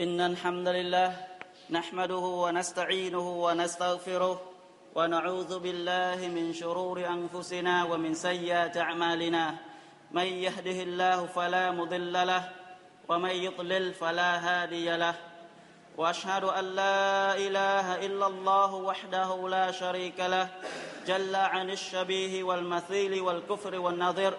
إن الحمد لله نحمده ونستعينه ونستغفره ونعوذ بالله من شرور أنفسنا ومن سيئات أعمالنا. من يهده الله فلا مضل له ومن يضلل فلا هادي له. وأشهد أن لا إله إلا الله وحده لا شريك له جل عن الشبيه والمثيل والكفر والنظير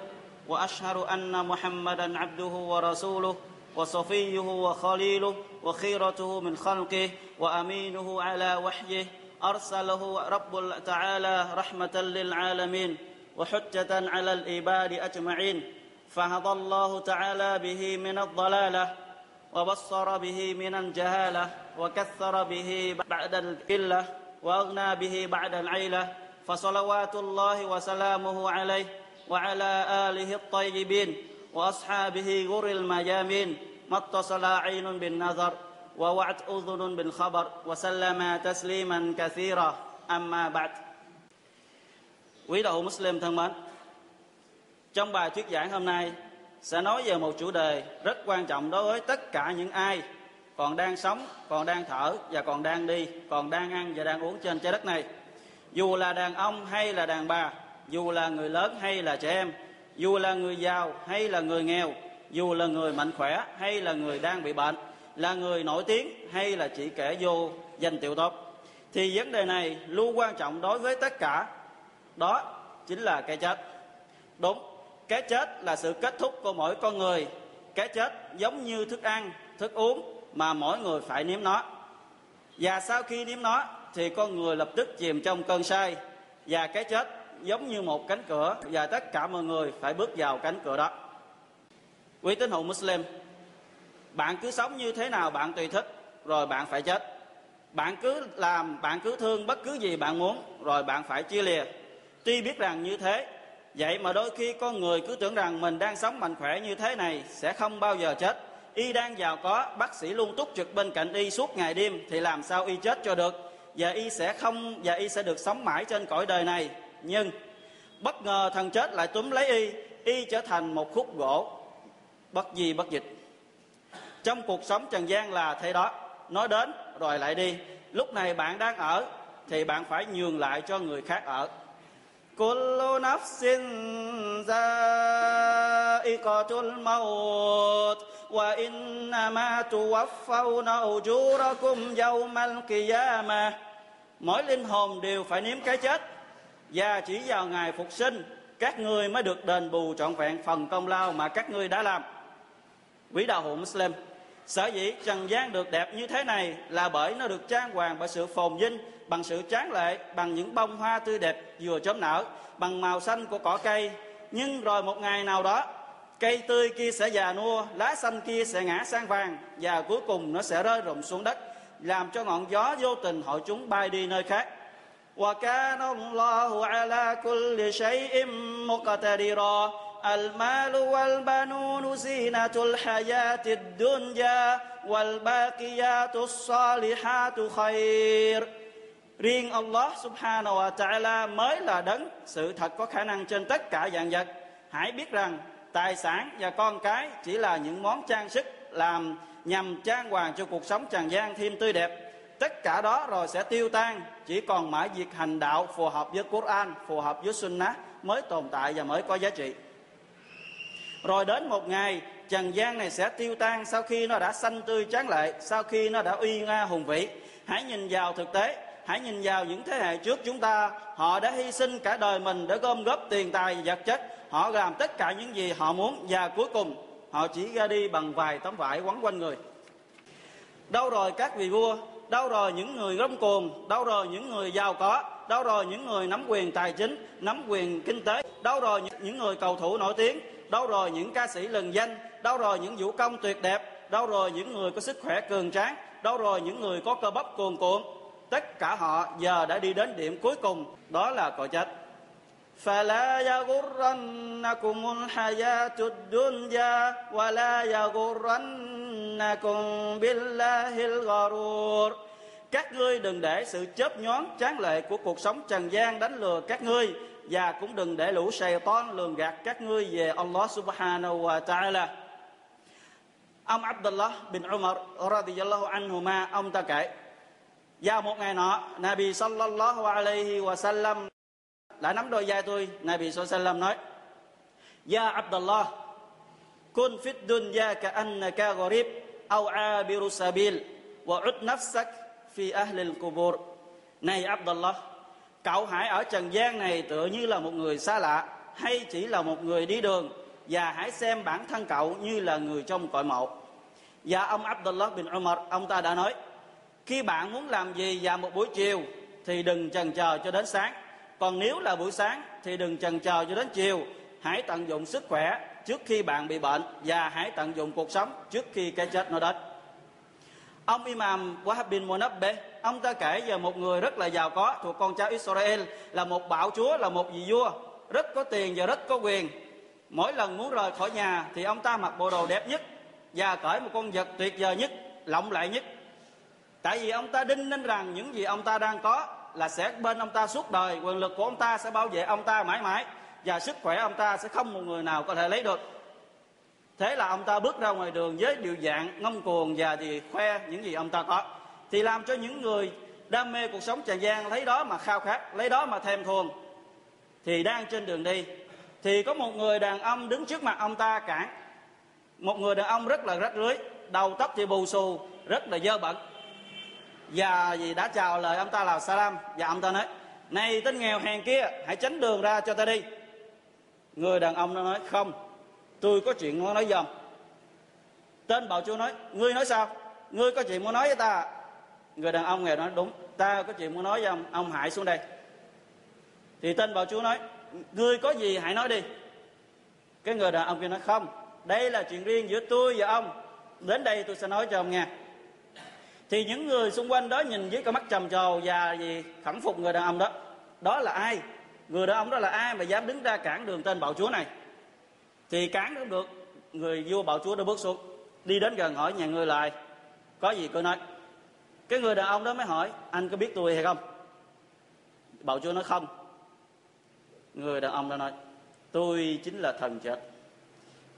وأشهد أن محمدا عبده ورسوله. وصفيه وخليله وخيرته من خلقه وأمينه على وحيه أرسله رب تعالى رحمة للعالمين وحجة على العباد أجمعين. فهدى الله تعالى به من الضلالة وبصر به من الجهالة وكثر به بعد القله وأغنى به بعد العيلة. فصلوات الله وسلامه عليه وعلى آله الطيبين. واصحابه غر الميامين ما اتصل عين بالنظر ووعت اذن بالخبر وسلم تسليما كثيرا اما بعد quý đạo Muslim thân mến trong bài thuyết giảng hôm nay sẽ nói về một chủ đề rất quan trọng đối với tất cả những ai còn đang sống, còn đang thở và còn đang đi, còn đang ăn và đang uống trên trái đất này. Dù là đàn ông hay là đàn bà, dù là người lớn hay là trẻ em, dù là người giàu hay là người nghèo, dù là người mạnh khỏe hay là người đang bị bệnh, là người nổi tiếng hay là chỉ kẻ vô danh tiểu tốt. Thì vấn đề này luôn quan trọng đối với tất cả. Đó chính là cái chết. Đúng, cái chết là sự kết thúc của mỗi con người cái chết giống như thức ăn thức uống mà mỗi người phải nếm nó và sau khi nếm nó thì con người lập tức chìm trong cơn say và cái chết giống như một cánh cửa và tất cả mọi người phải bước vào cánh cửa đó. Quý tín hữu muslim, bạn cứ sống như thế nào bạn tùy thích, rồi bạn phải chết. Bạn cứ làm, bạn cứ thương bất cứ gì bạn muốn, rồi bạn phải chia lìa. Tuy biết rằng như thế, vậy mà đôi khi con người cứ tưởng rằng mình đang sống mạnh khỏe như thế này sẽ không bao giờ chết. Y đang giàu có, bác sĩ luôn túc trực bên cạnh y suốt ngày đêm thì làm sao y chết cho được? Và y sẽ không, và y sẽ được sống mãi trên cõi đời này nhưng bất ngờ thằng chết lại túm lấy y y trở thành một khúc gỗ bất di bất dịch. Trong cuộc sống trần gian là thế đó, nói đến rồi lại đi. Lúc này bạn đang ở thì bạn phải nhường lại cho người khác ở. Kullu nafsin za'iqatul maut wa innama tuwaffawna ujurakum yawmal qiyamah mỗi linh hồn đều phải nếm cái chết. Và chỉ vào ngày phục sinh Các ngươi mới được đền bù trọn vẹn phần công lao mà các ngươi đã làm Quý đạo hữu Muslim Sở dĩ trần gian được đẹp như thế này là bởi nó được trang hoàng bởi sự phồn vinh, bằng sự tráng lệ, bằng những bông hoa tươi đẹp vừa chớm nở, bằng màu xanh của cỏ cây. Nhưng rồi một ngày nào đó, cây tươi kia sẽ già nua, lá xanh kia sẽ ngã sang vàng và cuối cùng nó sẽ rơi rụng xuống đất, làm cho ngọn gió vô tình hội chúng bay đi nơi khác. وكان الله على كل شيء مقتدرا المال والبنون زينة الحياة الدنيا والباقيات الصالحات خير Riêng Allah subhanahu wa ta'ala mới là đấng sự thật có khả năng trên tất cả dạng vật. Hãy biết rằng tài sản và con cái chỉ là những món trang sức làm nhằm trang hoàng cho cuộc sống trần gian thêm tươi đẹp tất cả đó rồi sẽ tiêu tan. Chỉ còn mãi việc hành đạo phù hợp với Quran, phù hợp với Sunnah mới tồn tại và mới có giá trị. Rồi đến một ngày, trần gian này sẽ tiêu tan sau khi nó đã xanh tươi tráng lệ, sau khi nó đã uy nga hùng vĩ. Hãy nhìn vào thực tế, hãy nhìn vào những thế hệ trước chúng ta. Họ đã hy sinh cả đời mình để gom góp tiền tài vật chất. Họ làm tất cả những gì họ muốn và cuối cùng, họ chỉ ra đi bằng vài tấm vải quấn quanh người. Đâu rồi các vị vua? đâu rồi những người gom cuồng đâu rồi những người giàu có đâu rồi những người nắm quyền tài chính nắm quyền kinh tế đâu rồi những người cầu thủ nổi tiếng đâu rồi những ca sĩ lừng danh đâu rồi những vũ công tuyệt đẹp đâu rồi những người có sức khỏe cường tráng đâu rồi những người có cơ bắp cuồn cuộn tất cả họ giờ đã đi đến điểm cuối cùng đó là cõi chết فلا يغرنكم الحياة الدنيا ولا innakum billahil gharur. Các ngươi đừng để sự chớp nhón tráng lệ của cuộc sống trần gian đánh lừa các ngươi, và cũng đừng để lũ sài ton lường gạt các ngươi về Allah subhanahu wa ta'ala. Ông Abdullah bin Umar radiyallahu anhuma, ông ta kể, vào một ngày nọ, Nabi sallallahu alaihi wa sallam đã nắm đôi vai tôi. Nabi sallallahu alaihi wa sallam nói, Ya Abdullah, kun fit dunya ka annaka gharib. أو عابر سبيل وعد نفسك في أهل القبور này Abdullah, cậu hãy ở trần gian này tựa như là một người xa lạ, hay chỉ là một người đi đường, và hãy xem bản thân cậu như là người trong cõi mộ. Và ông Abdullah bin Umar, ông ta đã nói, khi bạn muốn làm gì vào một buổi chiều thì đừng chần chờ cho đến sáng. Còn nếu là buổi sáng thì đừng chần chờ cho đến chiều. Hãy tận dụng sức khỏe trước khi bạn bị bệnh, và hãy tận dụng cuộc sống trước khi cái chết nó đến. Ông Imam Wahab bin Munabbe, ông ta kể về một người rất là giàu có thuộc con cháu Israel, là một bạo chúa, là một vị vua, rất có tiền và rất có quyền. Mỗi lần muốn rời khỏi nhà thì ông ta mặc bộ đồ đẹp nhất và cởi một con vật tuyệt vời nhất, lộng lẫy nhất. Tại vì ông ta đinh ninh rằng những gì ông ta đang có là sẽ bên ông ta suốt đời, quyền lực của ông ta sẽ bảo vệ ông ta mãi mãi và sức khỏe ông ta sẽ không một người nào có thể lấy được. Thế là ông ta bước ra ngoài đường với điều dạng ngông cuồng và thì khoe những gì ông ta có. Thì làm cho những người đam mê cuộc sống trần gian lấy đó mà khao khát, lấy đó mà thèm thuồng. Thì đang trên đường đi, thì có một người đàn ông đứng trước mặt ông ta cản một người đàn ông rất là rách rưới, đầu tóc thì bù xù, rất là dơ bẩn. Và vì đã chào lời ông ta là salam và ông ta nói, này, tên nghèo hèn kia, hãy tránh đường ra cho ta đi người đàn ông nó nói, không, tôi có chuyện muốn nói với ông. Tên bảo chúa nói, ngươi nói sao? Ngươi có chuyện muốn nói với ta à? người đàn ông nghe nói, đúng, ta có chuyện muốn nói với ông ông hãy xuống đây. Thì tên bảo chúa nói, ngươi có gì hãy nói đi. Cái người đàn ông kia nói, không, đây là chuyện riêng giữa tôi và ông. Đến đây tôi sẽ nói cho ông nghe. Thì những người xung quanh đó nhìn với cái mắt trầm trồ và gì khẩn phục người đàn ông đó. Đó là ai? Người đàn ông đó là ai mà dám đứng ra cản đường tên bạo chúa này? Thì cản cũng được. Người vua bạo chúa đã bước xuống, đi đến gần hỏi nhà ngươi lại có gì cô nói? Cái người đàn ông đó mới hỏi, anh có biết tôi hay không? Bạo chúa nói, không. Người đàn ông đó nói, tôi chính là thần chết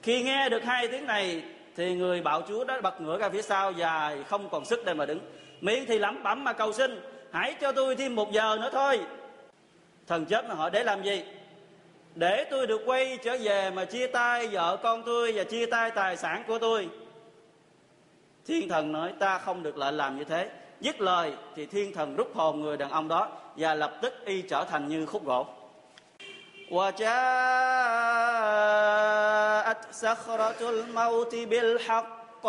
khi nghe được hai tiếng này, thì người bạo chúa đó bật ngửa ra phía sau và không còn sức để mà đứng. Miệng thì lẩm bẩm mà cầu xin, hãy cho tôi thêm một giờ nữa thôi thần chết mà hỏi để làm gì để tôi được quay trở về mà chia tay vợ con tôi và chia tay tài sản của tôi thiên thần nói ta không được lệnh làm như thế dứt lời thì thiên thần rút hồn người đàn ông đó và lập tức y trở thành như khúc gỗ وجاءت سخرة الموت بالحق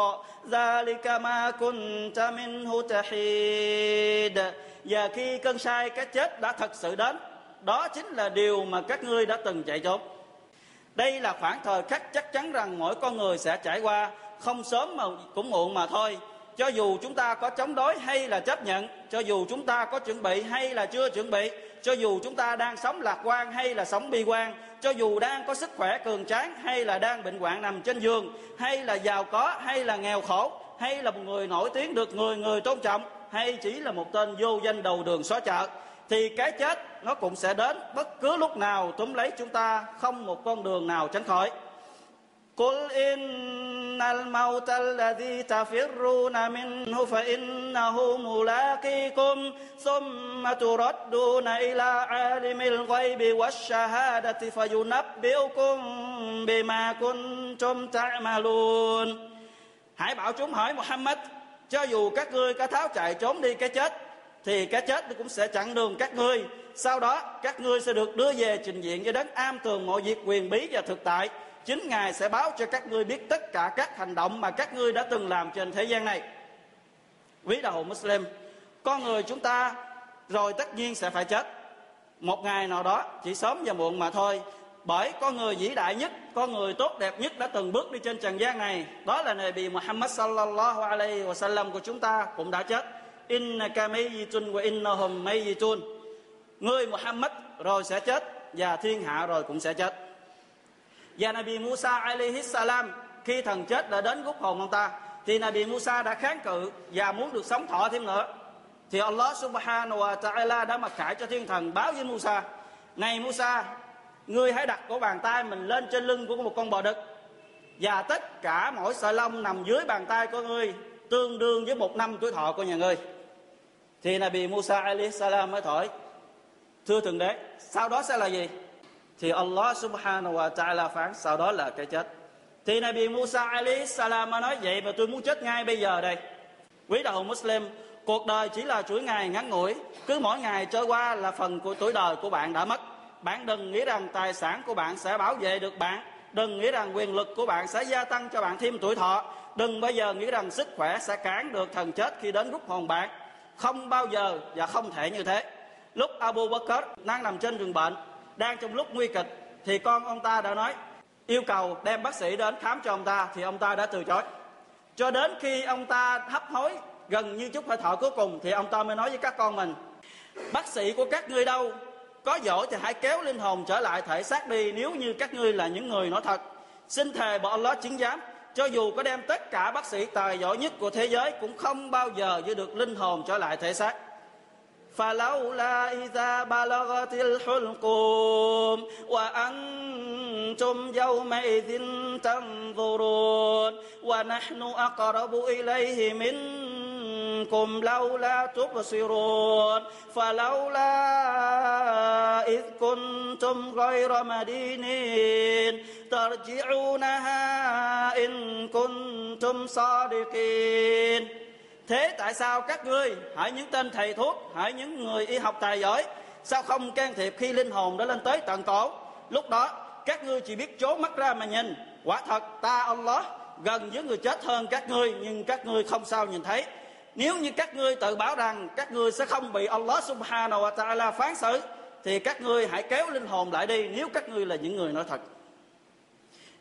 ذلك ما كنت منه تحيد và khi cơn sai cái chết đã thật sự đến đó chính là điều mà các ngươi đã từng chạy trốn đây là khoảng thời khắc chắc chắn rằng mỗi con người sẽ trải qua, không sớm mà cũng muộn mà thôi. Cho dù chúng ta có chống đối hay là chấp nhận, cho dù chúng ta có chuẩn bị hay là chưa chuẩn bị, cho dù chúng ta đang sống lạc quan hay là sống bi quan, cho dù đang có sức khỏe cường tráng hay là đang bệnh hoạn nằm trên giường, hay là giàu có hay là nghèo khổ, hay là một người nổi tiếng được người người tôn trọng, hay chỉ là một tên vô danh đầu đường xó chợ thì cái chết nó cũng sẽ đến bất cứ lúc nào túm lấy chúng ta không một con đường nào tránh khỏi قل إن الموت الذي تفرون منه فإنه ملاقيكم ثم تردون إلى عالم الغيب والشهادة فينبئكم بما كنتم تعملون Hãy bảo chúng hỏi Muhammad Cho dù các ngươi có tháo chạy trốn đi cái chết thì cái chết cũng sẽ chặn đường các ngươi. Sau đó, các ngươi sẽ được đưa về trình diện với đấng am tường mọi việc quyền bí và thực tại. Chính ngài sẽ báo cho các ngươi biết tất cả các hành động mà các ngươi đã từng làm trên thế gian này. Quý đạo hữu muslim, con người chúng ta rồi tất nhiên sẽ phải chết. Một ngày nào đó, chỉ sớm và muộn mà thôi. Bởi con người vĩ đại nhất, con người tốt đẹp nhất đã từng bước đi trên trần gian này. Đó là Nabi Muhammad sallallahu alaihi wa sallam của chúng ta cũng đã chết innaka mayyitun wa innahum mayyitun ngươi Muhammad rồi sẽ chết và thiên hạ rồi cũng sẽ chết. Và Nabi Musa alaihi salam, khi thần chết đã đến rút hồn ông ta, thì Nabi Musa đã kháng cự và muốn được sống thọ thêm nữa. Thì Allah subhanahu wa ta'ala đã mặc khải cho thiên thần báo với Musa, này Musa, ngươi hãy đặt cổ bàn tay mình lên trên lưng của một con bò đực, và tất cả mỗi sợi lông nằm dưới bàn tay của ngươi tương đương với một năm tuổi thọ của nhà ngươi thì Nabi Musa alayhi salam mới thổi, thưa thượng đế, sau đó sẽ là gì? Thì Allah subhanahu wa ta'ala phán, sau đó là cái chết. Thì Nabi Musa alayhi salam mới nói, vậy mà tôi muốn chết ngay bây giờ đây. Quý đạo hữu Muslim, cuộc đời chỉ là chuỗi ngày ngắn ngủi, cứ mỗi ngày trôi qua là phần của tuổi đời của bạn đã mất. Bạn đừng nghĩ rằng tài sản của bạn sẽ bảo vệ được bạn. Đừng nghĩ rằng quyền lực của bạn sẽ gia tăng cho bạn thêm tuổi thọ. Đừng bao giờ nghĩ rằng sức khỏe sẽ cản được thần chết khi đến rút hồn bạn không bao giờ và không thể như thế. Lúc Abu Bakr đang nằm trên giường bệnh, đang trong lúc nguy kịch, thì con ông ta đã nói, yêu cầu đem bác sĩ đến khám cho ông ta, thì ông ta đã từ chối. Cho đến khi ông ta hấp hối gần như chút hơi thở cuối cùng, thì ông ta mới nói với các con mình, bác sĩ của các ngươi đâu? Có giỏi thì hãy kéo linh hồn trở lại thể xác đi, nếu như các ngươi là những người nói thật. Xin thề bởi Allah chứng giám cho dù có đem tất cả bác sĩ tài giỏi nhất của thế giới, cũng không bao giờ giữ được linh hồn trở lại thể xác. فلولا إذا بلغت الحلقوم وأنتم يومئذ تنظرون ونحن أقرب إليه منكم لولا تبصرون فلولا إذ كنتم غير مدينين ترجعونها إن كنتم صادقين thế tại sao các ngươi, hãy những tên thầy thuốc, hãy những người y học tài giỏi, sao không can thiệp khi linh hồn đã lên tới tận cổ? Lúc đó, các ngươi chỉ biết trốn mắt ra mà nhìn. Quả thật, ta Allah gần với người chết hơn các ngươi, nhưng các ngươi không sao nhìn thấy. Nếu như các ngươi tự bảo rằng các ngươi sẽ không bị Allah subhanahu wa ta'ala phán xử, thì các ngươi hãy kéo linh hồn lại đi, nếu các ngươi là những người nói thật.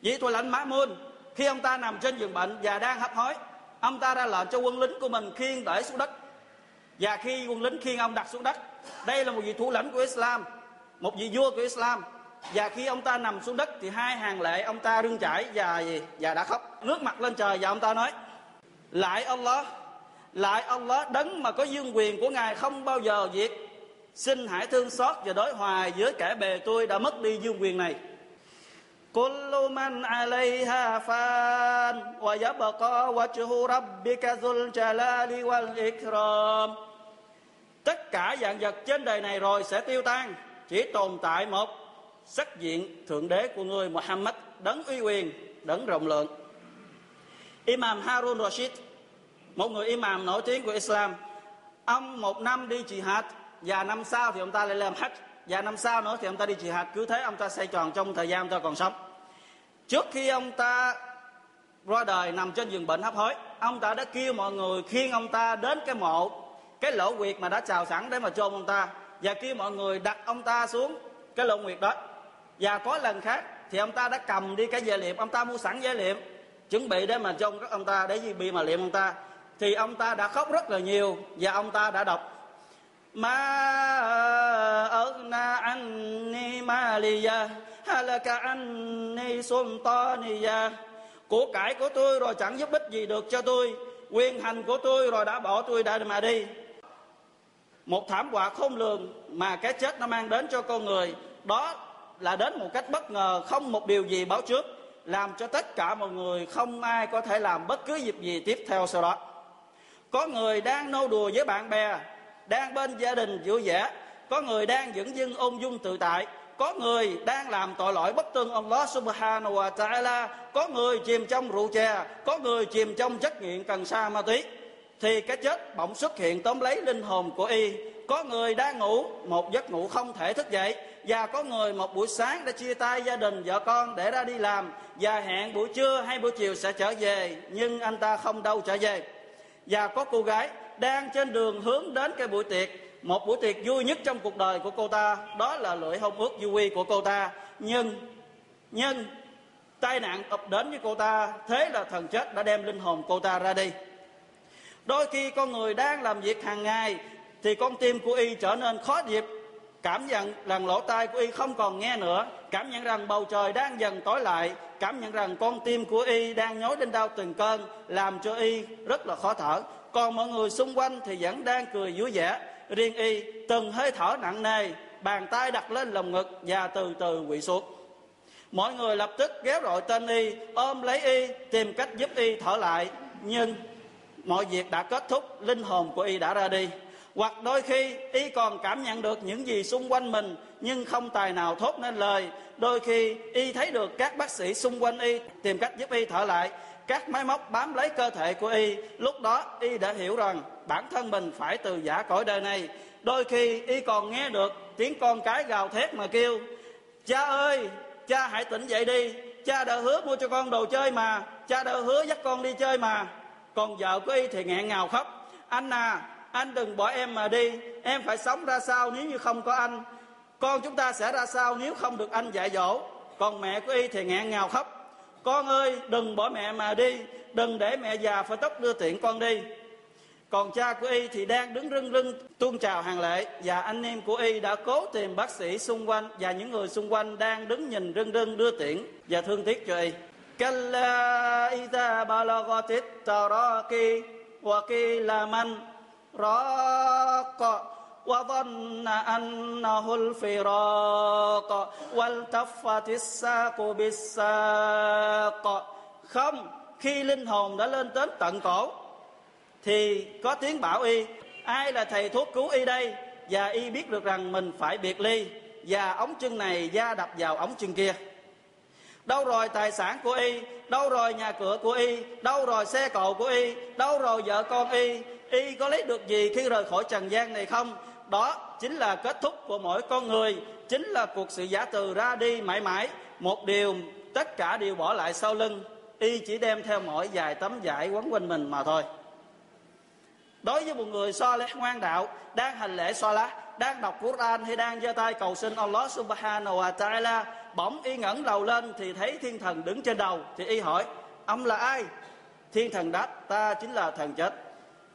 Vị tôi lãnh mã môn, khi ông ta nằm trên giường bệnh và đang hấp hối ông ta ra lệnh cho quân lính của mình khiêng để xuống đất. Và khi quân lính khiêng ông đặt xuống đất, đây là một vị thủ lãnh của Islam, một vị vua của Islam. Và khi ông ta nằm xuống đất thì hai hàng lệ ông ta rưng chảy và gì và đã khóc, nước mặt lên trời và ông ta nói, lại Allah lại Allah, đấng mà có dương quyền của ngài không bao giờ diệt. Xin hãy thương xót và đối hòa với kẻ bề tôi đã mất đi dương quyền này. كل من عليها فان ويبقى وجه ربك ذو الجلال والإكرام Tất cả dạng vật trên đời này rồi sẽ tiêu tan Chỉ tồn tại một sắc diện Thượng Đế của người Muhammad Đấng uy quyền, đấng rộng lượng Imam Harun Rashid Một người imam nổi tiếng của Islam Ông một năm đi jihad Và năm sau thì ông ta lại làm hajj và năm sau nữa thì ông ta đi trì hạt cứ thế ông ta xây tròn trong thời gian ông ta còn sống trước khi ông ta ra đời nằm trên giường bệnh hấp hối, ông ta đã kêu mọi người khiêng ông ta đến cái mộ, cái lỗ quyệt mà đã chào sẵn để mà chôn ông ta, và kêu mọi người đặt ông ta xuống cái lỗ nguyệt đó. Và có lần khác thì ông ta đã cầm đi cái dây liệm, ông ta mua sẵn dây liệm, chuẩn bị để mà chôn các ông ta, để gì bị mà liệm ông ta. Thì ông ta đã khóc rất là nhiều và ông ta đã đọc, ma ớt na anh ni ma liya halaka anni sultaniya. Của cải của tôi rồi chẳng giúp ích gì được cho tôi. Quyền hành của tôi rồi đã bỏ tôi đã mà đi. Một thảm họa không lường mà cái chết nó mang đến cho con người, đó là đến một cách bất ngờ, không một điều gì báo trước, làm cho tất cả mọi người không ai có thể làm bất cứ dịp gì tiếp theo sau đó. Có người đang nô đùa với bạn bè, đang bên gia đình vui vẻ, có người đang dưỡng dưng ung dung tự tại có người đang làm tội lỗi bất tương Allah subhanahu wa ta'ala, có người chìm trong rượu chè, có người chìm trong chất nghiện cần sa ma túy, thì cái chết bỗng xuất hiện tóm lấy linh hồn của y. Có người đang ngủ, một giấc ngủ không thể thức dậy, và có người một buổi sáng đã chia tay gia đình, vợ con để ra đi làm, và hẹn buổi trưa hay buổi chiều sẽ trở về, nhưng anh ta không đâu trở về. Và có cô gái đang trên đường hướng đến cái buổi tiệc một buổi tiệc vui nhất trong cuộc đời của cô ta, đó là lưỡi hôn ước du quy của cô ta. Nhưng nhưng, tai nạn ập đến với cô ta, thế là thần chết đã đem linh hồn cô ta ra đi. Đôi khi con người đang làm việc hàng ngày, thì con tim của y trở nên khó nhịp. Cảm nhận rằng lỗ tai của y không còn nghe nữa. Cảm nhận rằng bầu trời đang dần tối lại. Cảm nhận rằng con tim của y đang nhói lên đau từng cơn, làm cho y rất là khó thở. Còn mọi người xung quanh thì vẫn đang cười vui vẻ riêng y từng hơi thở nặng nề, bàn tay đặt lên lồng ngực và từ từ quỵ xuống. Mọi người lập tức kéo rội tên y, ôm lấy y, tìm cách giúp y thở lại. Nhưng mọi việc đã kết thúc, linh hồn của y đã ra đi. Hoặc đôi khi y còn cảm nhận được những gì xung quanh mình, nhưng không tài nào thốt nên lời. Đôi khi y thấy được các bác sĩ xung quanh y tìm cách giúp y thở lại các máy móc bám lấy cơ thể của y, lúc đó y đã hiểu rằng bản thân mình phải từ giả cõi đời này. Đôi khi y còn nghe được tiếng con cái gào thét mà kêu, cha ơi, cha hãy tỉnh dậy đi, cha đã hứa mua cho con đồ chơi mà, cha đã hứa dắt con đi chơi mà. Còn vợ của y thì nghẹn ngào khóc, anh à anh đừng bỏ em mà đi, em phải sống ra sao nếu như không có anh? Con chúng ta sẽ ra sao nếu không được anh dạy dỗ? Còn mẹ của y thì nghẹn ngào khóc con ơi đừng bỏ mẹ mà đi đừng để mẹ già phải tóc đưa tiện con đi còn cha của y thì đang đứng rưng rưng tuôn chào hàng lệ và anh em của y đã cố tìm bác sĩ xung quanh và những người xung quanh đang đứng nhìn rưng rưng đưa tiễn và thương tiếc cho y كلا إذا بلغت التراقي وقيل من راق وظن أنه الفراق والتفت الساق بالساق không khi linh hồn đã lên đến tận cổ thì có tiếng bảo y ai là thầy thuốc cứu y đây và y biết được rằng mình phải biệt ly và ống chân này da đập vào ống chân kia đâu rồi tài sản của y đâu rồi nhà cửa của y đâu rồi xe cộ của y đâu rồi vợ con y y có lấy được gì khi rời khỏi trần gian này không Đó chính là kết thúc của mỗi con người, chính là cuộc sự giả từ ra đi mãi mãi. Một điều tất cả đều bỏ lại sau lưng, y chỉ đem theo mỗi vài tấm vải quấn quanh mình mà thôi. Đối với một người so lễ ngoan đạo, đang hành lễ so lá, đang đọc Quran hay đang giơ tay cầu xin Allah subhanahu wa ta'ala, bỗng y ngẩng đầu lên thì thấy thiên thần đứng trên đầu, thì y hỏi, ông là ai? Thiên thần đáp, ta chính là thần chết.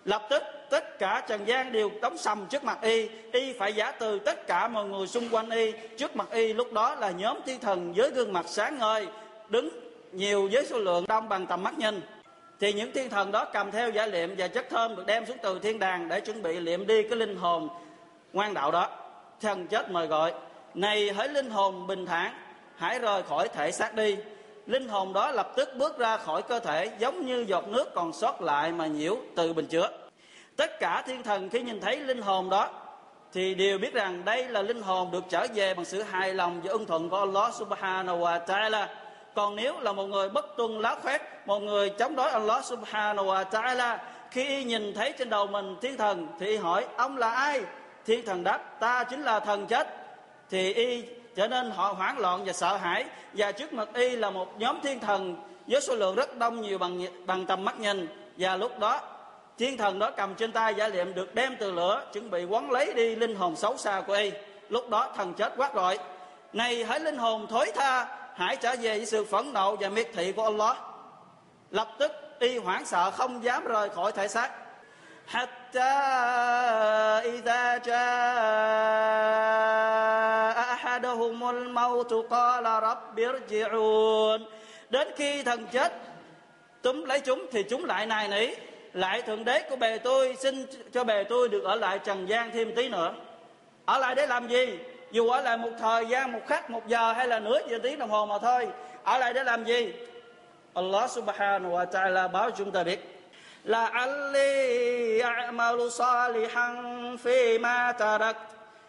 Lập tức tất cả trần gian đều đóng sầm trước mặt y. Y phải giả từ tất cả mọi người xung quanh y. Trước mặt y lúc đó là nhóm thiên thần với gương mặt sáng ngời, đứng nhiều với số lượng đông bằng tầm mắt nhìn. Thì những thiên thần đó cầm theo giả liệm và chất thơm được đem xuống từ thiên đàng để chuẩn bị liệm đi cái linh hồn ngoan đạo đó. Thần chết mời gọi, này hỡi linh hồn bình thản, hãy rời khỏi thể xác đi. Linh hồn đó lập tức bước ra khỏi cơ thể, giống như giọt nước còn sót lại mà nhiễu từ bình chứa tất cả thiên thần khi nhìn thấy linh hồn đó thì đều biết rằng đây là linh hồn được trở về bằng sự hài lòng và ưng thuận của Allah subhanahu wa ta'ala. Còn nếu là một người bất tuân láo khoét, một người chống đối Allah subhanahu wa ta'ala, khi nhìn thấy trên đầu mình thiên thần thì hỏi, ông là ai? Thiên thần đáp, ta chính là thần chết. Thì y trở nên họ hoảng loạn và sợ hãi. Và trước mặt y là một nhóm thiên thần với số lượng rất đông, nhiều bằng bằng tầm mắt nhìn. Và lúc đó thiên thần đó cầm trên tay giả liệm được đem từ lửa chuẩn bị quấn lấy đi linh hồn xấu xa của y lúc đó thần chết quát gọi này hãy linh hồn thối tha hãy trở về với sự phẫn nộ và miệt thị của Allah lập tức y hoảng sợ không dám rời khỏi thể xác حتى إذا جاء أحدهم الموت قال رب ارجعون đến khi thần chết túm lấy chúng thì chúng lại nài nỉ lại thượng đế của bề tôi, xin cho bề tôi được ở lại trần gian thêm tí nữa. Ở lại để làm gì? Dù ở lại một thời gian, một khắc, một giờ hay là nửa giờ tiếng đồng hồ mà thôi. Ở lại để làm gì? Allah subhanahu wa ta'ala báo chúng ta biết. Là Ali a'malu salihan fi ma tarak.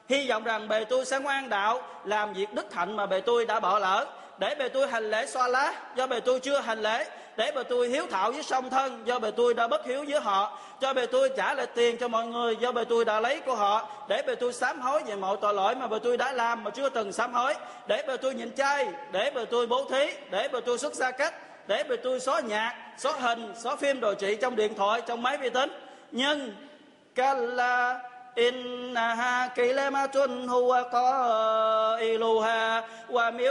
Hy vọng rằng bề tôi sẽ ngoan đạo, làm việc đức hạnh mà bề tôi đã bỏ lỡ để bề tôi hành lễ xoa lá do bề tôi chưa hành lễ để bề tôi hiếu thảo với song thân do bề tôi đã bất hiếu với họ cho bề tôi trả lại tiền cho mọi người do bề tôi đã lấy của họ để bề tôi sám hối về mọi tội lỗi mà bề tôi đã làm mà chưa từng sám hối để bề tôi nhịn chay để bề tôi bố thí để bề tôi xuất gia cách để bề tôi xóa nhạc xóa hình xóa phim đồ trị trong điện thoại trong máy vi tính nhưng là إنها كلمة هو قائلها ومن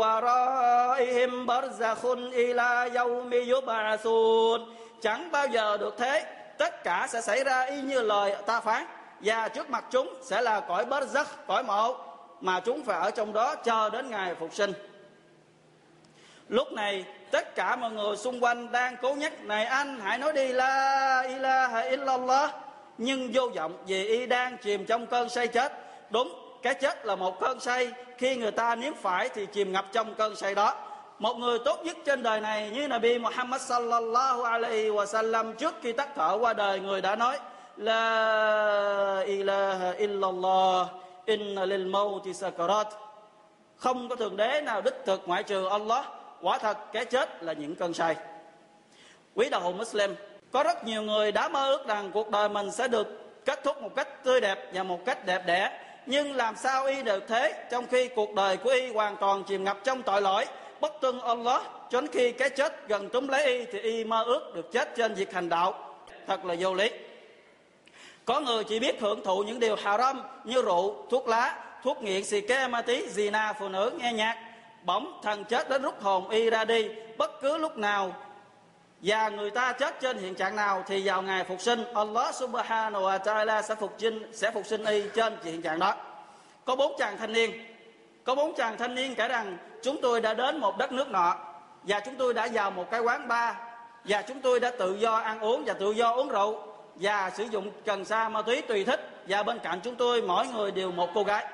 ورائهم برزخ إلى يوم يبعثون chẳng bao giờ được thế tất cả sẽ xảy ra y như lời ta phán và trước mặt chúng sẽ là cõi bớt giấc cõi mộ mà chúng phải ở trong đó chờ đến ngày phục sinh lúc này tất cả mọi người xung quanh đang cố nhắc này anh hãy nói đi la ilaha illallah nhưng vô vọng vì y đang chìm trong cơn say chết. Đúng, cái chết là một cơn say. Khi người ta nếm phải thì chìm ngập trong cơn say đó. Một người tốt nhất trên đời này như Nabi Muhammad sallallahu alaihi wa sallam trước khi tắt thở qua đời người đã nói, La ilaha illallah, inna lil mauti sakarat. Không có thượng đế nào đích thực ngoại trừ Allah. Quả thật, cái chết là những cơn say. Quý đạo hữu Muslim có rất nhiều người đã mơ ước rằng cuộc đời mình sẽ được kết thúc một cách tươi đẹp và một cách đẹp đẽ. Nhưng làm sao y được thế? Trong khi cuộc đời của y hoàn toàn chìm ngập trong tội lỗi, bất tuân Allah cho đến khi cái chết gần túm lấy y thì y mơ ước được chết trên việc hành đạo. Thật là vô lý. Có người chỉ biết hưởng thụ những điều haram như rượu, thuốc lá, thuốc nghiện, xì ke, ma tí zina, phụ nữ, nghe nhạc. Bỗng thần chết đến rút hồn y ra đi. Bất cứ lúc nào và người ta chết trên hiện trạng nào thì vào ngày phục sinh, Allah subhanahu wa ta'ala sẽ phục sinh, sẽ phục sinh y trên hiện trạng đó. Có bốn chàng thanh niên. Có bốn chàng thanh niên kể rằng, chúng tôi đã đến một đất nước nọ, và chúng tôi đã vào một cái quán bar, và chúng tôi đã tự do ăn uống và tự do uống rượu, và sử dụng cần sa ma túy tùy thích, và bên cạnh chúng tôi mỗi người đều một cô gái.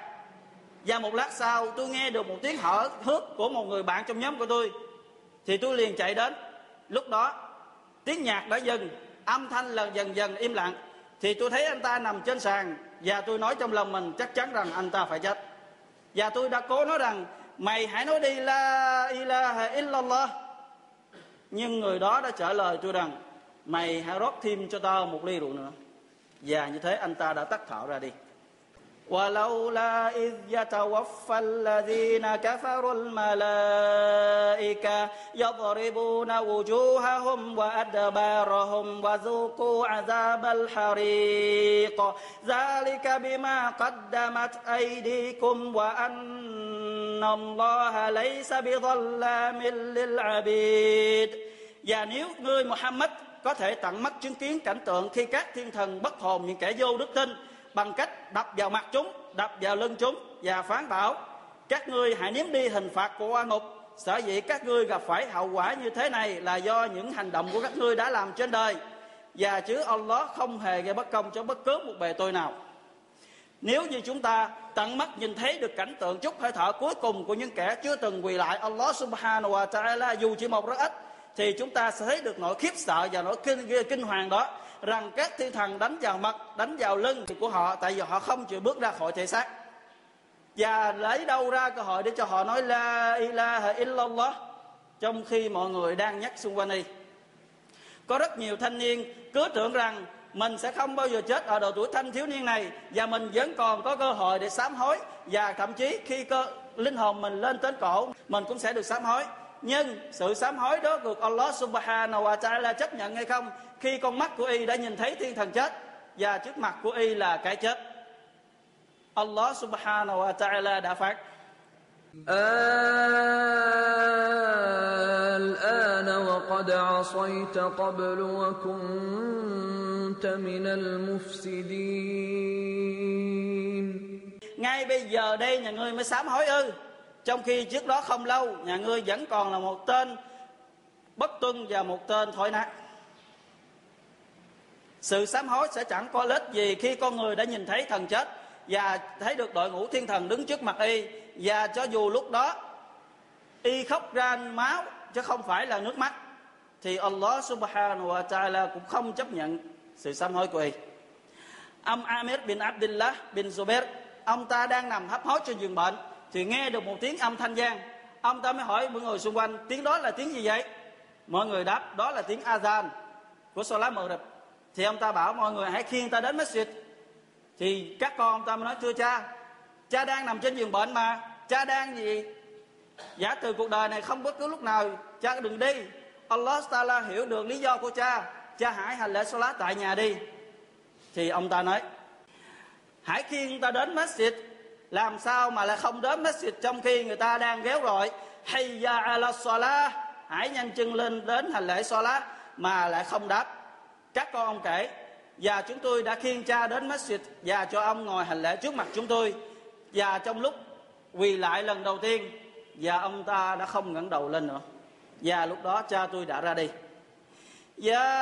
Và một lát sau, tôi nghe được một tiếng hở hước của một người bạn trong nhóm của tôi, thì tôi liền chạy đến lúc đó, tiếng nhạc đã dừng, âm thanh là dần dần im lặng. Thì tôi thấy anh ta nằm trên sàn và tôi nói trong lòng mình chắc chắn rằng anh ta phải chết. Và tôi đã cố nói rằng, mày hãy nói đi, la ilaha illallah. Nhưng người đó đã trả lời tôi rằng, mày hãy rót thêm cho tao một ly rượu nữa. Và như thế anh ta đã tắt thở ra đi. ولولا إذ يتوفى الذين كفروا الملائكة يضربون وجوههم وأدبارهم وذوقوا عذاب الحريق ذلك بما قدمت أيديكم وأن الله ليس بظلام للعبيد Và nếu ngươi Muhammad có thể tận mắt chứng kiến cảnh tượng khi các thiên thần bất hồn những kẻ vô đức tin bằng cách đập vào mặt chúng đập vào lưng chúng và phán bảo các ngươi hãy nếm đi hình phạt của oan ngục. Sở dĩ các ngươi gặp phải hậu quả như thế này là do những hành động của các ngươi đã làm trên đời. Và chứ Allah không hề gây bất công cho bất cứ một bề tôi nào. Nếu như chúng ta tận mắt nhìn thấy được cảnh tượng chút hơi thở cuối cùng của những kẻ chưa từng quỳ lại Allah subhanahu wa ta'ala dù chỉ một rất ít thì chúng ta sẽ thấy được nỗi khiếp sợ và nỗi kinh, kinh hoàng đó rằng các thiên thần đánh vào mặt, đánh vào lưng của họ, tại vì họ không chịu bước ra khỏi thể xác. Và lấy đâu ra cơ hội để cho họ nói la ilaha illallah, trong khi mọi người đang nhắc xung quanh đi có rất nhiều thanh niên cứ tưởng rằng mình sẽ không bao giờ chết ở độ tuổi thanh thiếu niên này, và mình vẫn còn có cơ hội để sám hối. Và thậm chí khi cơ, linh hồn mình lên tới cổ, mình cũng sẽ được sám hối nhưng sự sám hối đó được Allah subhanahu wa ta'ala chấp nhận hay không khi con mắt của y đã nhìn thấy thiên thần chết và trước mặt của y là cái chết Allah subhanahu wa ta'ala đã phát الآن وقد عصيت قبل وكنت من المفسدين ngay bây giờ đây nhà ngươi mới sám hối ư Trong khi trước đó không lâu, nhà ngươi vẫn còn là một tên bất tuân và một tên thối nát. Sự sám hối sẽ chẳng có lết gì khi con người đã nhìn thấy thần chết và thấy được đội ngũ thiên thần đứng trước mặt y. Và cho dù lúc đó y khóc ra máu, chứ không phải là nước mắt, thì Allah subhanahu wa ta'ala cũng không chấp nhận sự sám hối của y. Ông Amir bin Abdullah bin Zubair, ông ta đang nằm hấp hối trên giường bệnh thì nghe được một tiếng âm thanh gian ông ta mới hỏi mọi người xung quanh, tiếng đó là tiếng gì vậy? Mọi người đáp, đó là tiếng azan của Salat Maghrib. Thì ông ta bảo mọi người hãy khiêng ta đến masjid. Thì các con ông ta mới nói, thưa cha cha đang nằm trên giường bệnh mà, cha đang gì? Giả từ cuộc đời này không bất cứ lúc nào, cha đừng đi. Allah Taala hiểu được lý do của cha. Cha hãy hành lễ Salah tại nhà đi. Thì ông ta nói, hãy khiêng ta đến masjid làm sao mà lại không đến masjid trong khi người ta đang ghéo gọi hayya ala salah hãy nhanh chân lên đến hành lễ salat mà lại không đáp các con ông kể và chúng tôi đã khiêng cha đến masjid và cho ông ngồi hành lễ trước mặt chúng tôi và trong lúc quỳ lại lần đầu tiên và ông ta đã không ngẩng đầu lên nữa và lúc đó cha tôi đã ra đi يا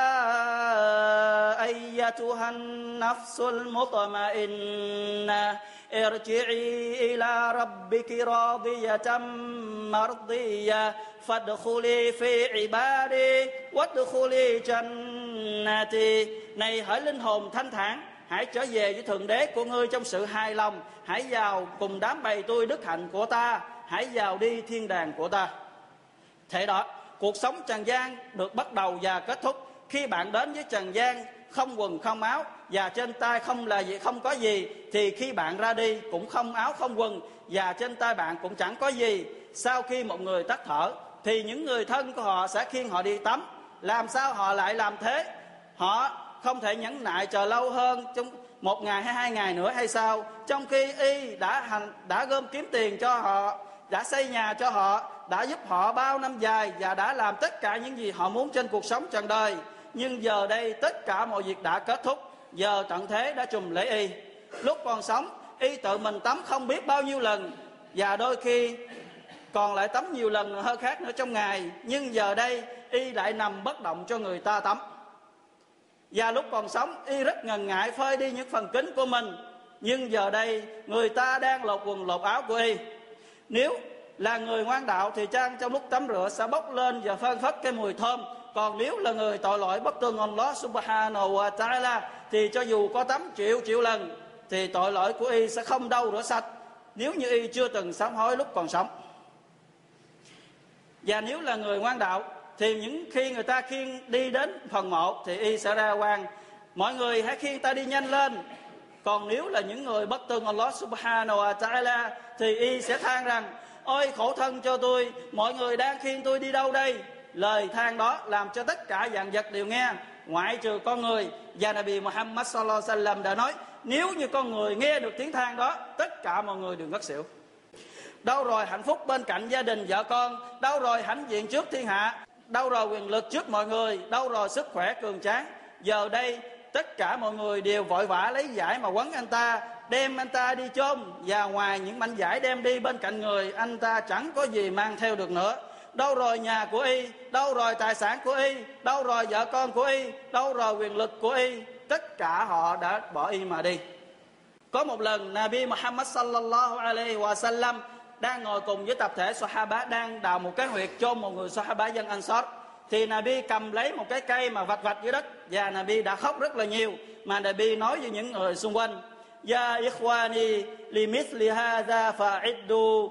أيتها النفس المطمئنة ارجعي إلى ربك راضية مرضية فادخلي في عبادي وادخلي جنتي Này hỡi linh hồn thanh thản Hãy trở về với Thượng Đế của ngươi trong sự hài lòng Hãy vào cùng đám bầy tôi đức hạnh của ta Hãy vào đi thiên đàng của ta Thế đó, cuộc sống trần gian được bắt đầu và kết thúc Khi bạn đến với trần gian không quần, không áo. Và trên tay không là gì, không có gì, thì khi bạn ra đi cũng không áo, không quần. Và trên tay bạn cũng chẳng có gì. Sau khi một người tắt thở, thì những người thân của họ sẽ khiêng họ đi tắm. Làm sao họ lại làm thế? Họ không thể nhẫn nại chờ lâu hơn trong một ngày hay hai ngày nữa hay sao? Trong khi y đã hành, đã gom kiếm tiền cho họ, đã xây nhà cho họ, đã giúp họ bao năm dài và đã làm tất cả những gì họ muốn trên cuộc sống trần đời nhưng giờ đây tất cả mọi việc đã kết thúc. Giờ tận thế đã trùm lễ y. Lúc còn sống, y tự mình tắm không biết bao nhiêu lần. Và đôi khi còn lại tắm nhiều lần hơn khác nữa trong ngày. Nhưng giờ đây, y lại nằm bất động cho người ta tắm. Và lúc còn sống, y rất ngần ngại phơi đi những phần kính của mình. Nhưng giờ đây, người ta đang lột quần lột áo của y. Nếu là người ngoan đạo thì trang trong lúc tắm rửa sẽ bốc lên và phơn phất cái mùi thơm còn nếu là người tội lỗi bất tương Allah subhanahu wa ta'ala, thì cho dù có tắm triệu triệu lần, thì tội lỗi của y sẽ không đâu rửa sạch. Nếu như y chưa từng sám hối lúc còn sống. Và nếu là người ngoan đạo, thì những khi người ta khiêng đi đến phần mộ thì y sẽ ra quan mọi người hãy khiêng ta đi nhanh lên. Còn nếu là những người bất tương Allah subhanahu wa ta'ala, thì y sẽ than rằng, ôi khổ thân cho tôi, mọi người đang khiêng tôi đi đâu đây? Lời than đó làm cho tất cả dạng vật đều nghe. Ngoại trừ con người, và Nabi Muhammad sallallahu alaihi wasallam đã nói, nếu như con người nghe được tiếng than đó, tất cả mọi người đều ngất xỉu. Đâu rồi hạnh phúc bên cạnh gia đình, vợ con? Đâu rồi hãnh diện trước thiên hạ? Đâu rồi quyền lực trước mọi người? Đâu rồi sức khỏe cường tráng? Giờ đây, tất cả mọi người đều vội vã lấy giải mà quấn anh ta, đem anh ta đi chôn, và ngoài những mảnh giải đem đi bên cạnh người, anh ta chẳng có gì mang theo được nữa đâu rồi nhà của y? Đâu rồi tài sản của y? Đâu rồi vợ con của y? Đâu rồi quyền lực của y? Tất cả họ đã bỏ y mà đi. Có một lần, Nabi Muhammad sallallahu alaihi wa sallam đang ngồi cùng với tập thể Sahaba đang đào một cái huyệt chôn một người Sahaba dân Ansar. Thì Nabi cầm lấy một cái cây mà vạch vạch dưới đất và Nabi đã khóc rất là nhiều. Mà Nabi nói với những người xung quanh, Ya ikhwani, li hadha fa'iddu.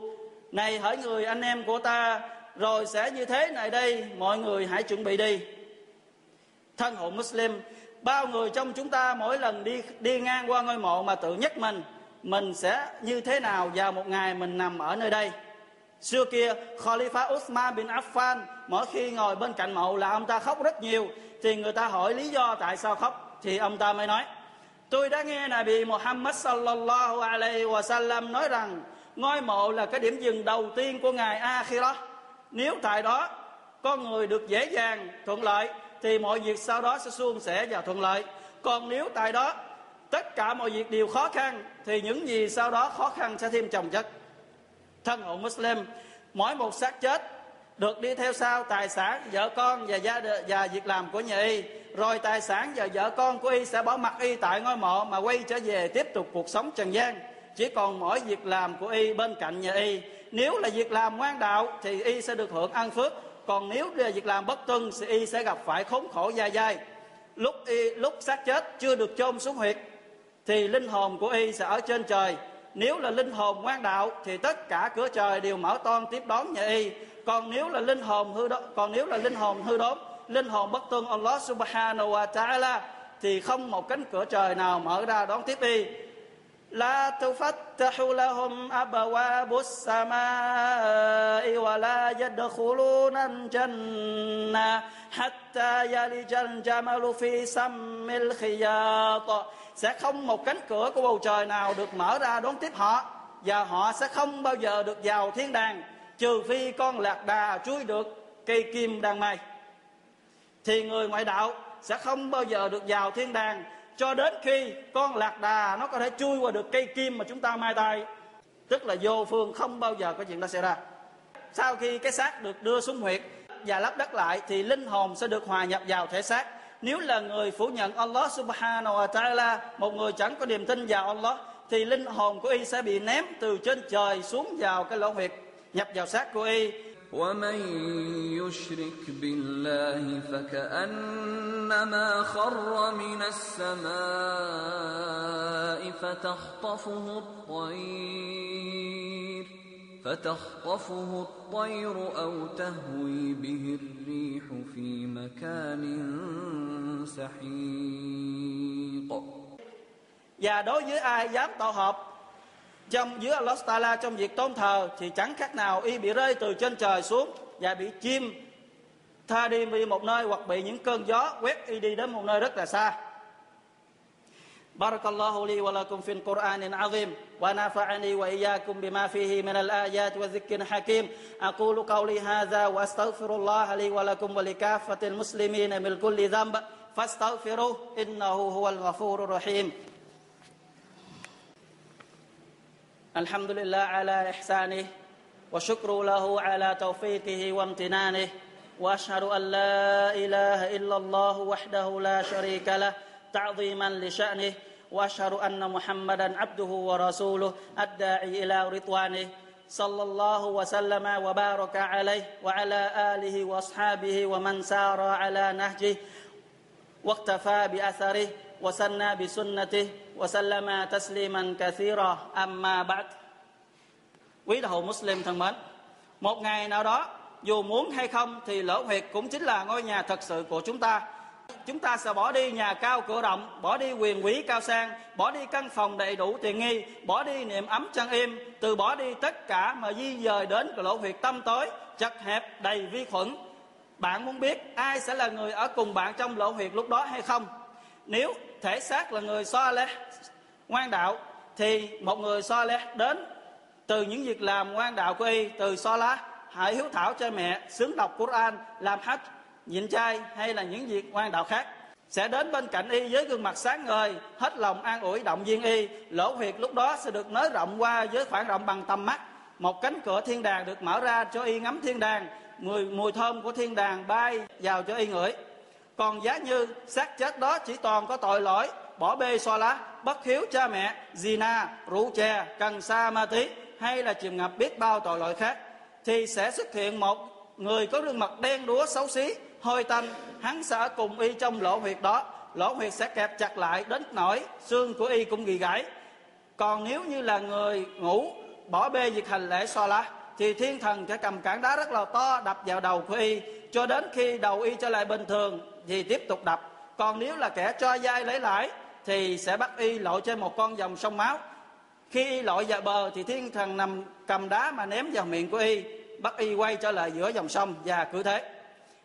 Này hỡi người, anh em của ta rồi sẽ như thế này đây, mọi người hãy chuẩn bị đi. Thân hữu Muslim, bao người trong chúng ta mỗi lần đi đi ngang qua ngôi mộ mà tự nhắc mình mình sẽ như thế nào vào một ngày mình nằm ở nơi đây? Xưa kia, Khalifa Uthman bin Affan, mỗi khi ngồi bên cạnh mộ là ông ta khóc rất nhiều, thì người ta hỏi lý do tại sao khóc, thì ông ta mới nói, tôi đã nghe Nabi Muhammad sallallahu alaihi wa sallam nói rằng, ngôi mộ là cái điểm dừng đầu tiên của Ngài Akhirah nếu tại đó con người được dễ dàng thuận lợi, thì mọi việc sau đó sẽ suôn sẻ và thuận lợi. Còn nếu tại đó tất cả mọi việc đều khó khăn, thì những gì sau đó khó khăn sẽ thêm chồng chất. Thân hữu Muslim, mỗi một xác chết được đi theo sau tài sản vợ con và gia đình và việc làm của nhà y. Rồi tài sản và vợ con của y sẽ bỏ mặt y tại ngôi mộ mà quay trở về tiếp tục cuộc sống trần gian. Chỉ còn mỗi việc làm của y bên cạnh nhà y nếu là việc làm ngoan đạo thì y sẽ được hưởng ăn phước. Còn nếu là việc làm bất tuân thì y sẽ gặp phải khốn khổ dài dài lúc y, lúc xác chết chưa được chôn xuống huyệt thì linh hồn của y sẽ ở trên trời. Nếu là linh hồn ngoan đạo thì tất cả cửa trời đều mở toan tiếp đón nhà y. Còn nếu là linh hồn hư đốn còn nếu là linh hồn hư đốn, linh hồn bất tuân Allah subhanahu wa ta'ala thì không một cánh cửa trời nào mở ra đón tiếp y. لا تفتح لهم أبواب السماء ولا يدخلون الجنة حتى يلج الجمل في سم الخياط sẽ không một cánh cửa của bầu trời nào được mở ra đón tiếp họ và họ sẽ không bao giờ được vào thiên đàng trừ phi con lạc đà chui được cây kim đàn mày thì người ngoại đạo sẽ không bao giờ được vào thiên đàng cho đến khi con lạc đà, nó có thể chui qua được cây kim mà chúng ta mai tay tức là vô phương không bao giờ có chuyện đó xảy ra. Sau khi cái xác được đưa xuống huyệt và lắp đất lại, thì linh hồn sẽ được hòa nhập vào thể xác. Nếu là người phủ nhận Allah subhanahu wa ta'ala, một người chẳng có niềm tin vào Allah, thì linh hồn của y sẽ bị ném từ trên trời xuống vào cái lỗ huyệt, nhập vào xác của y. ومن يشرك بالله فكأنما خر من السماء فتخطفه الطير فتخطفه الطير أو تهوي به الريح في مكان سحيق và đối với ai dám hợp trong dưới Allah Taala trong việc tôn thờ thì chẳng khác nào y bị rơi từ trên trời xuống và bị chim tha đi đi một nơi hoặc bị những cơn gió quét y đi đến một nơi rất là xa بارك الله لي ولكم في القرآن العظيم ونفعني وإياكم بما فيه من الآيات والذكر الحكيم أقول قولي هذا وأستغفر الله لي ولكم ولكافة المسلمين من كل ذنب فاستغفروه إنه هو الغفور الرحيم الحمد لله على إحسانه وشكر له على توفيقه وامتنانه وأشهد أن لا إله إلا الله وحده لا شريك له تعظيما لشأنه وأشهد أن محمدا عبده ورسوله الداعي إلى رضوانه صلى الله وسلم وبارك عليه وعلى آله وأصحابه ومن سار على نهجه واقتفى بأثره وسنى بسنته وسلم تسليما كثيرا أما بعد Quý đạo hữu Muslim thân mến Một ngày nào đó Dù muốn hay không thì lỗ huyệt cũng chính là ngôi nhà thật sự của chúng ta Chúng ta sẽ bỏ đi nhà cao cửa rộng Bỏ đi quyền quý cao sang Bỏ đi căn phòng đầy đủ tiện nghi Bỏ đi niệm ấm chăn im Từ bỏ đi tất cả mà di dời đến cái lỗ huyệt tâm tối Chật hẹp đầy vi khuẩn Bạn muốn biết ai sẽ là người ở cùng bạn trong lỗ huyệt lúc đó hay không Nếu thể xác là người so lẽ ngoan đạo Thì một người so lẽ đến từ những việc làm ngoan đạo của y từ so lá hãy hiếu thảo cho mẹ sướng đọc Quran làm hajj nhịn chay hay là những việc ngoan đạo khác. Sẽ đến bên cạnh y với gương mặt sáng ngời hết lòng an ủi động viên y. Lỗ huyệt lúc đó sẽ được nới rộng qua với khoảng rộng bằng tầm mắt. Một cánh cửa thiên đàng được mở ra cho y ngắm thiên đàng. Mùi, mùi thơm của thiên đàng bay vào cho y ngửi còn giá như xác chết đó chỉ toàn có tội lỗi. Bỏ bê so lá, bất hiếu cha mẹ, zina, rượu chè, cần sa ma túy, hay là chìm ngập biết bao tội lỗi khác, thì sẽ xuất hiện một người có gương mặt đen đúa xấu xí hôi tanh. Hắn sẽ ở cùng y trong lỗ huyệt đó. Lỗ huyệt sẽ kẹp chặt lại đến nỗi xương của y cũng bị gãy. Còn nếu như là người ngủ, bỏ bê việc hành lễ so lá, thì thiên thần sẽ cầm cản đá rất là to đập vào đầu của y. Cho đến khi đầu y trở lại bình thường thì tiếp tục đập. Còn nếu là kẻ cho dai lấy lãi, thì sẽ bắt y lội trên một con dòng sông máu. Khi y lội vào bờ, thì thiên thần nằm cầm đá mà ném vào miệng của y, bắt y quay trở lại giữa dòng sông và cứ thế.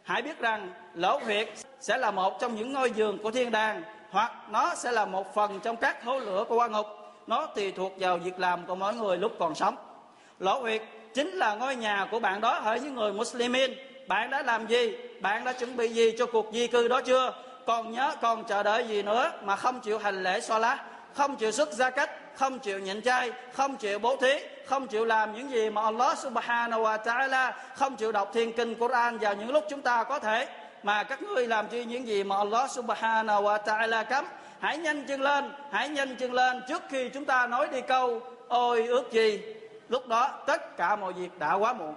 Hãy biết rằng, lỗ huyệt sẽ là một trong những ngôi giường của thiên đàng, hoặc nó sẽ là một phần trong các hố lửa của quan ngục. Nó tùy thuộc vào việc làm của mỗi người lúc còn sống. Lỗ huyệt chính là ngôi nhà của bạn đó ở những người muslimin bạn đã làm gì? Bạn đã chuẩn bị gì cho cuộc di cư đó chưa? Còn nhớ, còn chờ đợi gì nữa mà không chịu hành lễ xoa lá không chịu xuất gia cách, không chịu nhịn chay, không chịu bố thí, không chịu làm những gì mà Allah subhanahu wa ta'ala không chịu đọc thiên kinh Quran vào những lúc chúng ta có thể. Mà các ngươi làm chi những gì mà Allah subhanahu wa ta'ala cấm? Hãy nhanh chân lên, hãy nhanh chân lên trước khi chúng ta nói đi câu, ôi ước gì? Lúc đó tất cả mọi việc đã quá muộn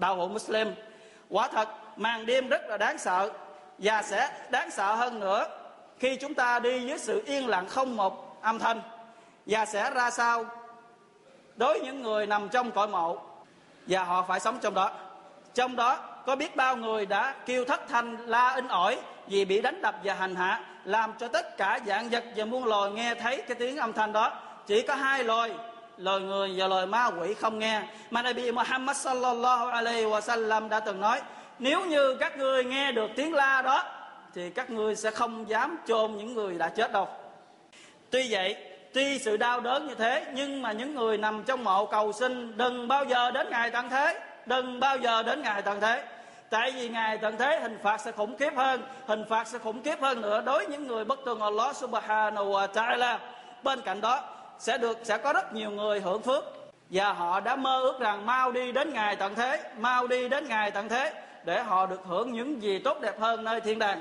đạo hộ Muslim. Quả thật, màn đêm rất là đáng sợ và sẽ đáng sợ hơn nữa khi chúng ta đi với sự yên lặng không một âm thanh và sẽ ra sao đối với những người nằm trong cõi mộ. Và họ phải sống trong đó. Trong đó, có biết bao người đã kêu thất thanh la in ỏi vì bị đánh đập và hành hạ, làm cho tất cả dạng vật và muôn loài nghe thấy cái tiếng âm thanh đó. Chỉ có hai loài lời người và lời ma quỷ không nghe. Mà Nabi Muhammad sallallahu alaihi wa sallam đã từng nói nếu như các ngươi nghe được tiếng la đó thì các ngươi sẽ không dám chôn những người đã chết đâu. Tuy vậy tuy sự đau đớn như thế nhưng mà những người nằm trong mộ cầu sinh, đừng bao giờ đến ngày tận thế đừng bao giờ đến ngày tận thế. Tại vì ngày tận thế hình phạt sẽ khủng khiếp hơn hình phạt sẽ khủng khiếp hơn nữa đối với những người bất tuân Allah subhanahu wa ta'ala. Bên cạnh đó sẽ được, sẽ có rất nhiều người hưởng phước. Và họ đã mơ ước rằng mau đi đến ngày tận thế, mau đi đến ngày tận thế để họ được hưởng những gì tốt đẹp hơn nơi thiên đàng.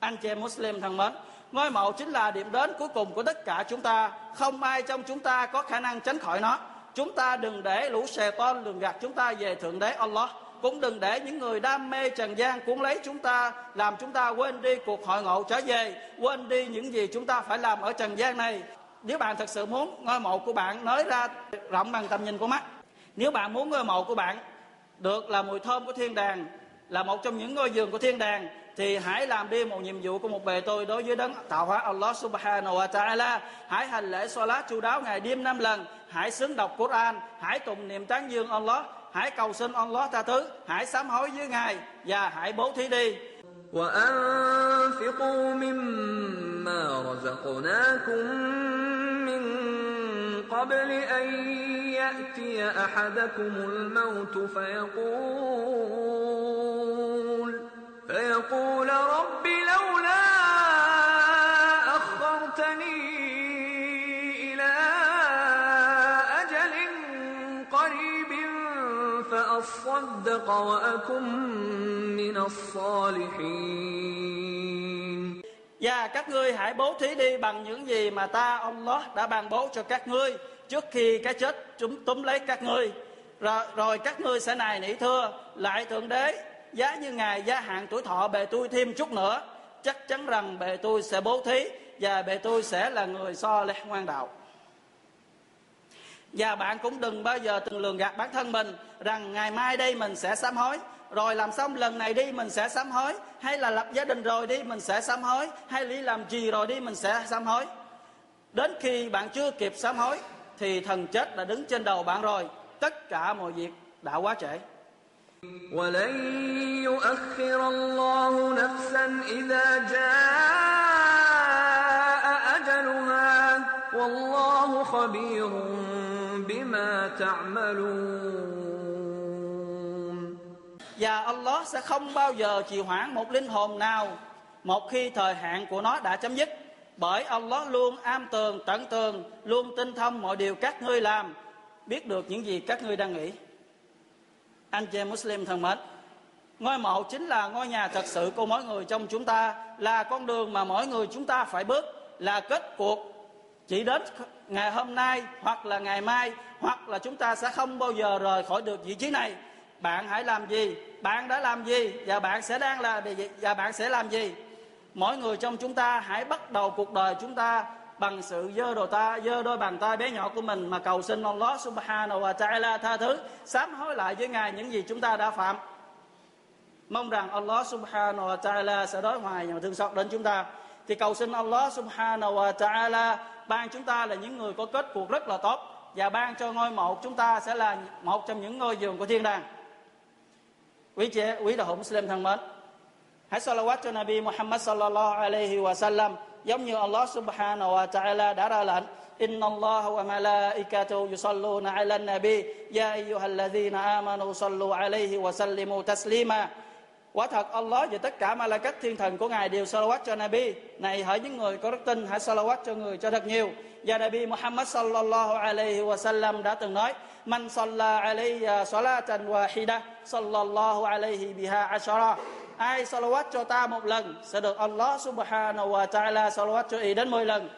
Anh chị em Muslim thân mến, ngôi mộ chính là điểm đến cuối cùng của tất cả chúng ta. Không ai trong chúng ta có khả năng tránh khỏi nó. Chúng ta đừng để lũ xè con lường gạt chúng ta về thượng đế Allah. Cũng đừng để những người đam mê trần gian cuốn lấy chúng ta, làm chúng ta quên đi cuộc hội ngộ trở về, quên đi những gì chúng ta phải làm ở trần gian này nếu bạn thật sự muốn ngôi mộ của bạn nới ra rộng bằng tầm nhìn của mắt, nếu bạn muốn ngôi mộ của bạn được là mùi thơm của thiên đàng, là một trong những ngôi giường của thiên đàng, thì hãy làm đi một nhiệm vụ của một bề tôi đối với đấng tạo hóa Allah subhanahu wa ta'ala. Hãy hành lễ salat chu đáo ngày đêm năm lần. Hãy xứng đọc Quran. Hãy tụng niệm tán dương Allah. Hãy cầu xin Allah tha thứ. Hãy sám hối với ngài và hãy bố thí đi. مما رزقناكم من قبل أن يأتي أحدكم الموت فيقول فيقول رب لولا أخرتني إلى أجل قريب فأصدق وأكن من الصالحين Và các ngươi hãy bố thí đi bằng những gì mà ta ông nó đã ban bố cho các ngươi trước khi cái chết chúng túm lấy các ngươi. Rồi, rồi các ngươi sẽ nài nỉ thưa lại thượng đế. Giá như ngài gia hạn tuổi thọ bề tôi thêm chút nữa. Chắc chắn rằng bề tôi sẽ bố thí và bề tôi sẽ là người so lẽ ngoan đạo. Và bạn cũng đừng bao giờ từng lường gạt bản thân mình rằng ngày mai đây mình sẽ sám hối rồi làm xong lần này đi mình sẽ sám hối hay là lập gia đình rồi đi mình sẽ sám hối hay đi làm gì rồi đi mình sẽ sám hối đến khi bạn chưa kịp sám hối thì thần chết đã đứng trên đầu bạn rồi tất cả mọi việc đã quá trễ ولن يؤخر الله نفسا إذا جاء أجلها والله خبير بما تعملون và Allah sẽ không bao giờ trì hoãn một linh hồn nào một khi thời hạn của nó đã chấm dứt. Bởi Allah luôn am tường, tận tường, luôn tinh thông mọi điều các ngươi làm, biết được những gì các ngươi đang nghĩ. Anh chị em Muslim thân mến, ngôi mộ chính là ngôi nhà thật sự của mỗi người trong chúng ta, là con đường mà mỗi người chúng ta phải bước, là kết cuộc chỉ đến ngày hôm nay hoặc là ngày mai hoặc là chúng ta sẽ không bao giờ rời khỏi được vị trí này bạn hãy làm gì? Bạn đã làm gì? Và bạn sẽ đang làm gì? Và bạn sẽ làm gì? Mỗi người trong chúng ta hãy bắt đầu cuộc đời chúng ta bằng sự dơ đồ ta dơ đôi bàn tay bé nhỏ của mình mà cầu xin Allah subhanahu wa ta'ala tha thứ, sám hối lại với ngài những gì chúng ta đã phạm. Mong rằng Allah subhanahu wa ta'ala sẽ đối hoài và thương xót đến chúng ta. Thì cầu xin Allah subhanahu wa ta'ala ban chúng ta là những người có kết cuộc rất là tốt và ban cho ngôi mộ chúng ta sẽ là một trong những ngôi giường của thiên đàng. وجه ويدهم مسلم تنمر هاي صلوات النبي محمد صلى الله عليه وسلم. يوم الله سبحانه وتعالى درالا إن الله وملائكته يصلون على النبي. يا أيها الذين آمنوا صلوا عليه وسلموا تسليما. Quả thật, Allah và tất cả Malakat thiên thần của Ngài đều salawat cho Nabi. Này, hỡi những người có đức tin, hãy salawat cho người cho thật nhiều. Và Nabi Muhammad sallallahu alaihi wa sallam đã từng nói: "Man salla alayya salatan wahida, sallallahu alaihi biha ashara." Ai salawat cho ta một lần, sẽ được Allah subhanahu wa ta'ala salawat cho y đến 10 lần.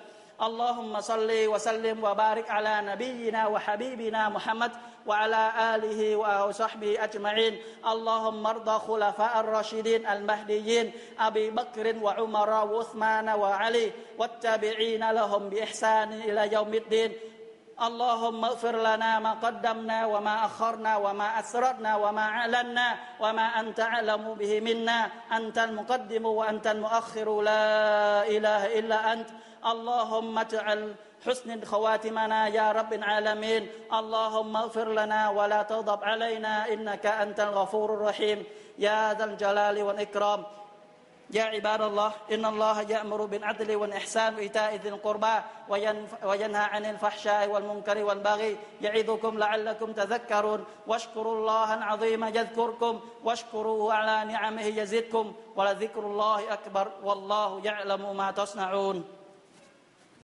اللهم صل وسلم وبارك على نبينا وحبيبنا محمد وعلى آله وصحبه أجمعين اللهم ارضى خلفاء الراشدين المهديين أبي بكر وعمر وعثمان وعلي والتابعين لهم بإحسان إلى يوم الدين اللهم اغفر لنا ما قدمنا وما أخرنا وما أسررنا وما أعلنا وما أنت أعلم به منا أنت المقدم وأنت المؤخر لا إله إلا أنت اللهم اجعل حسن خواتمنا يا رب العالمين. اللهم اغفر لنا ولا تغضب علينا إنك أنت الغفور الرحيم. يا ذا الجلال والإكرام. يا عباد الله إن الله يأمر بالعدل والإحسان وإيتاء ذي القربى وينهى عن الفحشاء والمنكر والبغي يعظكم لعلكم تذكرون. واشكروا الله العظيم يذكركم واشكروه على نعمه يزدكم ولذكر الله أكبر والله يعلم ما تصنعون.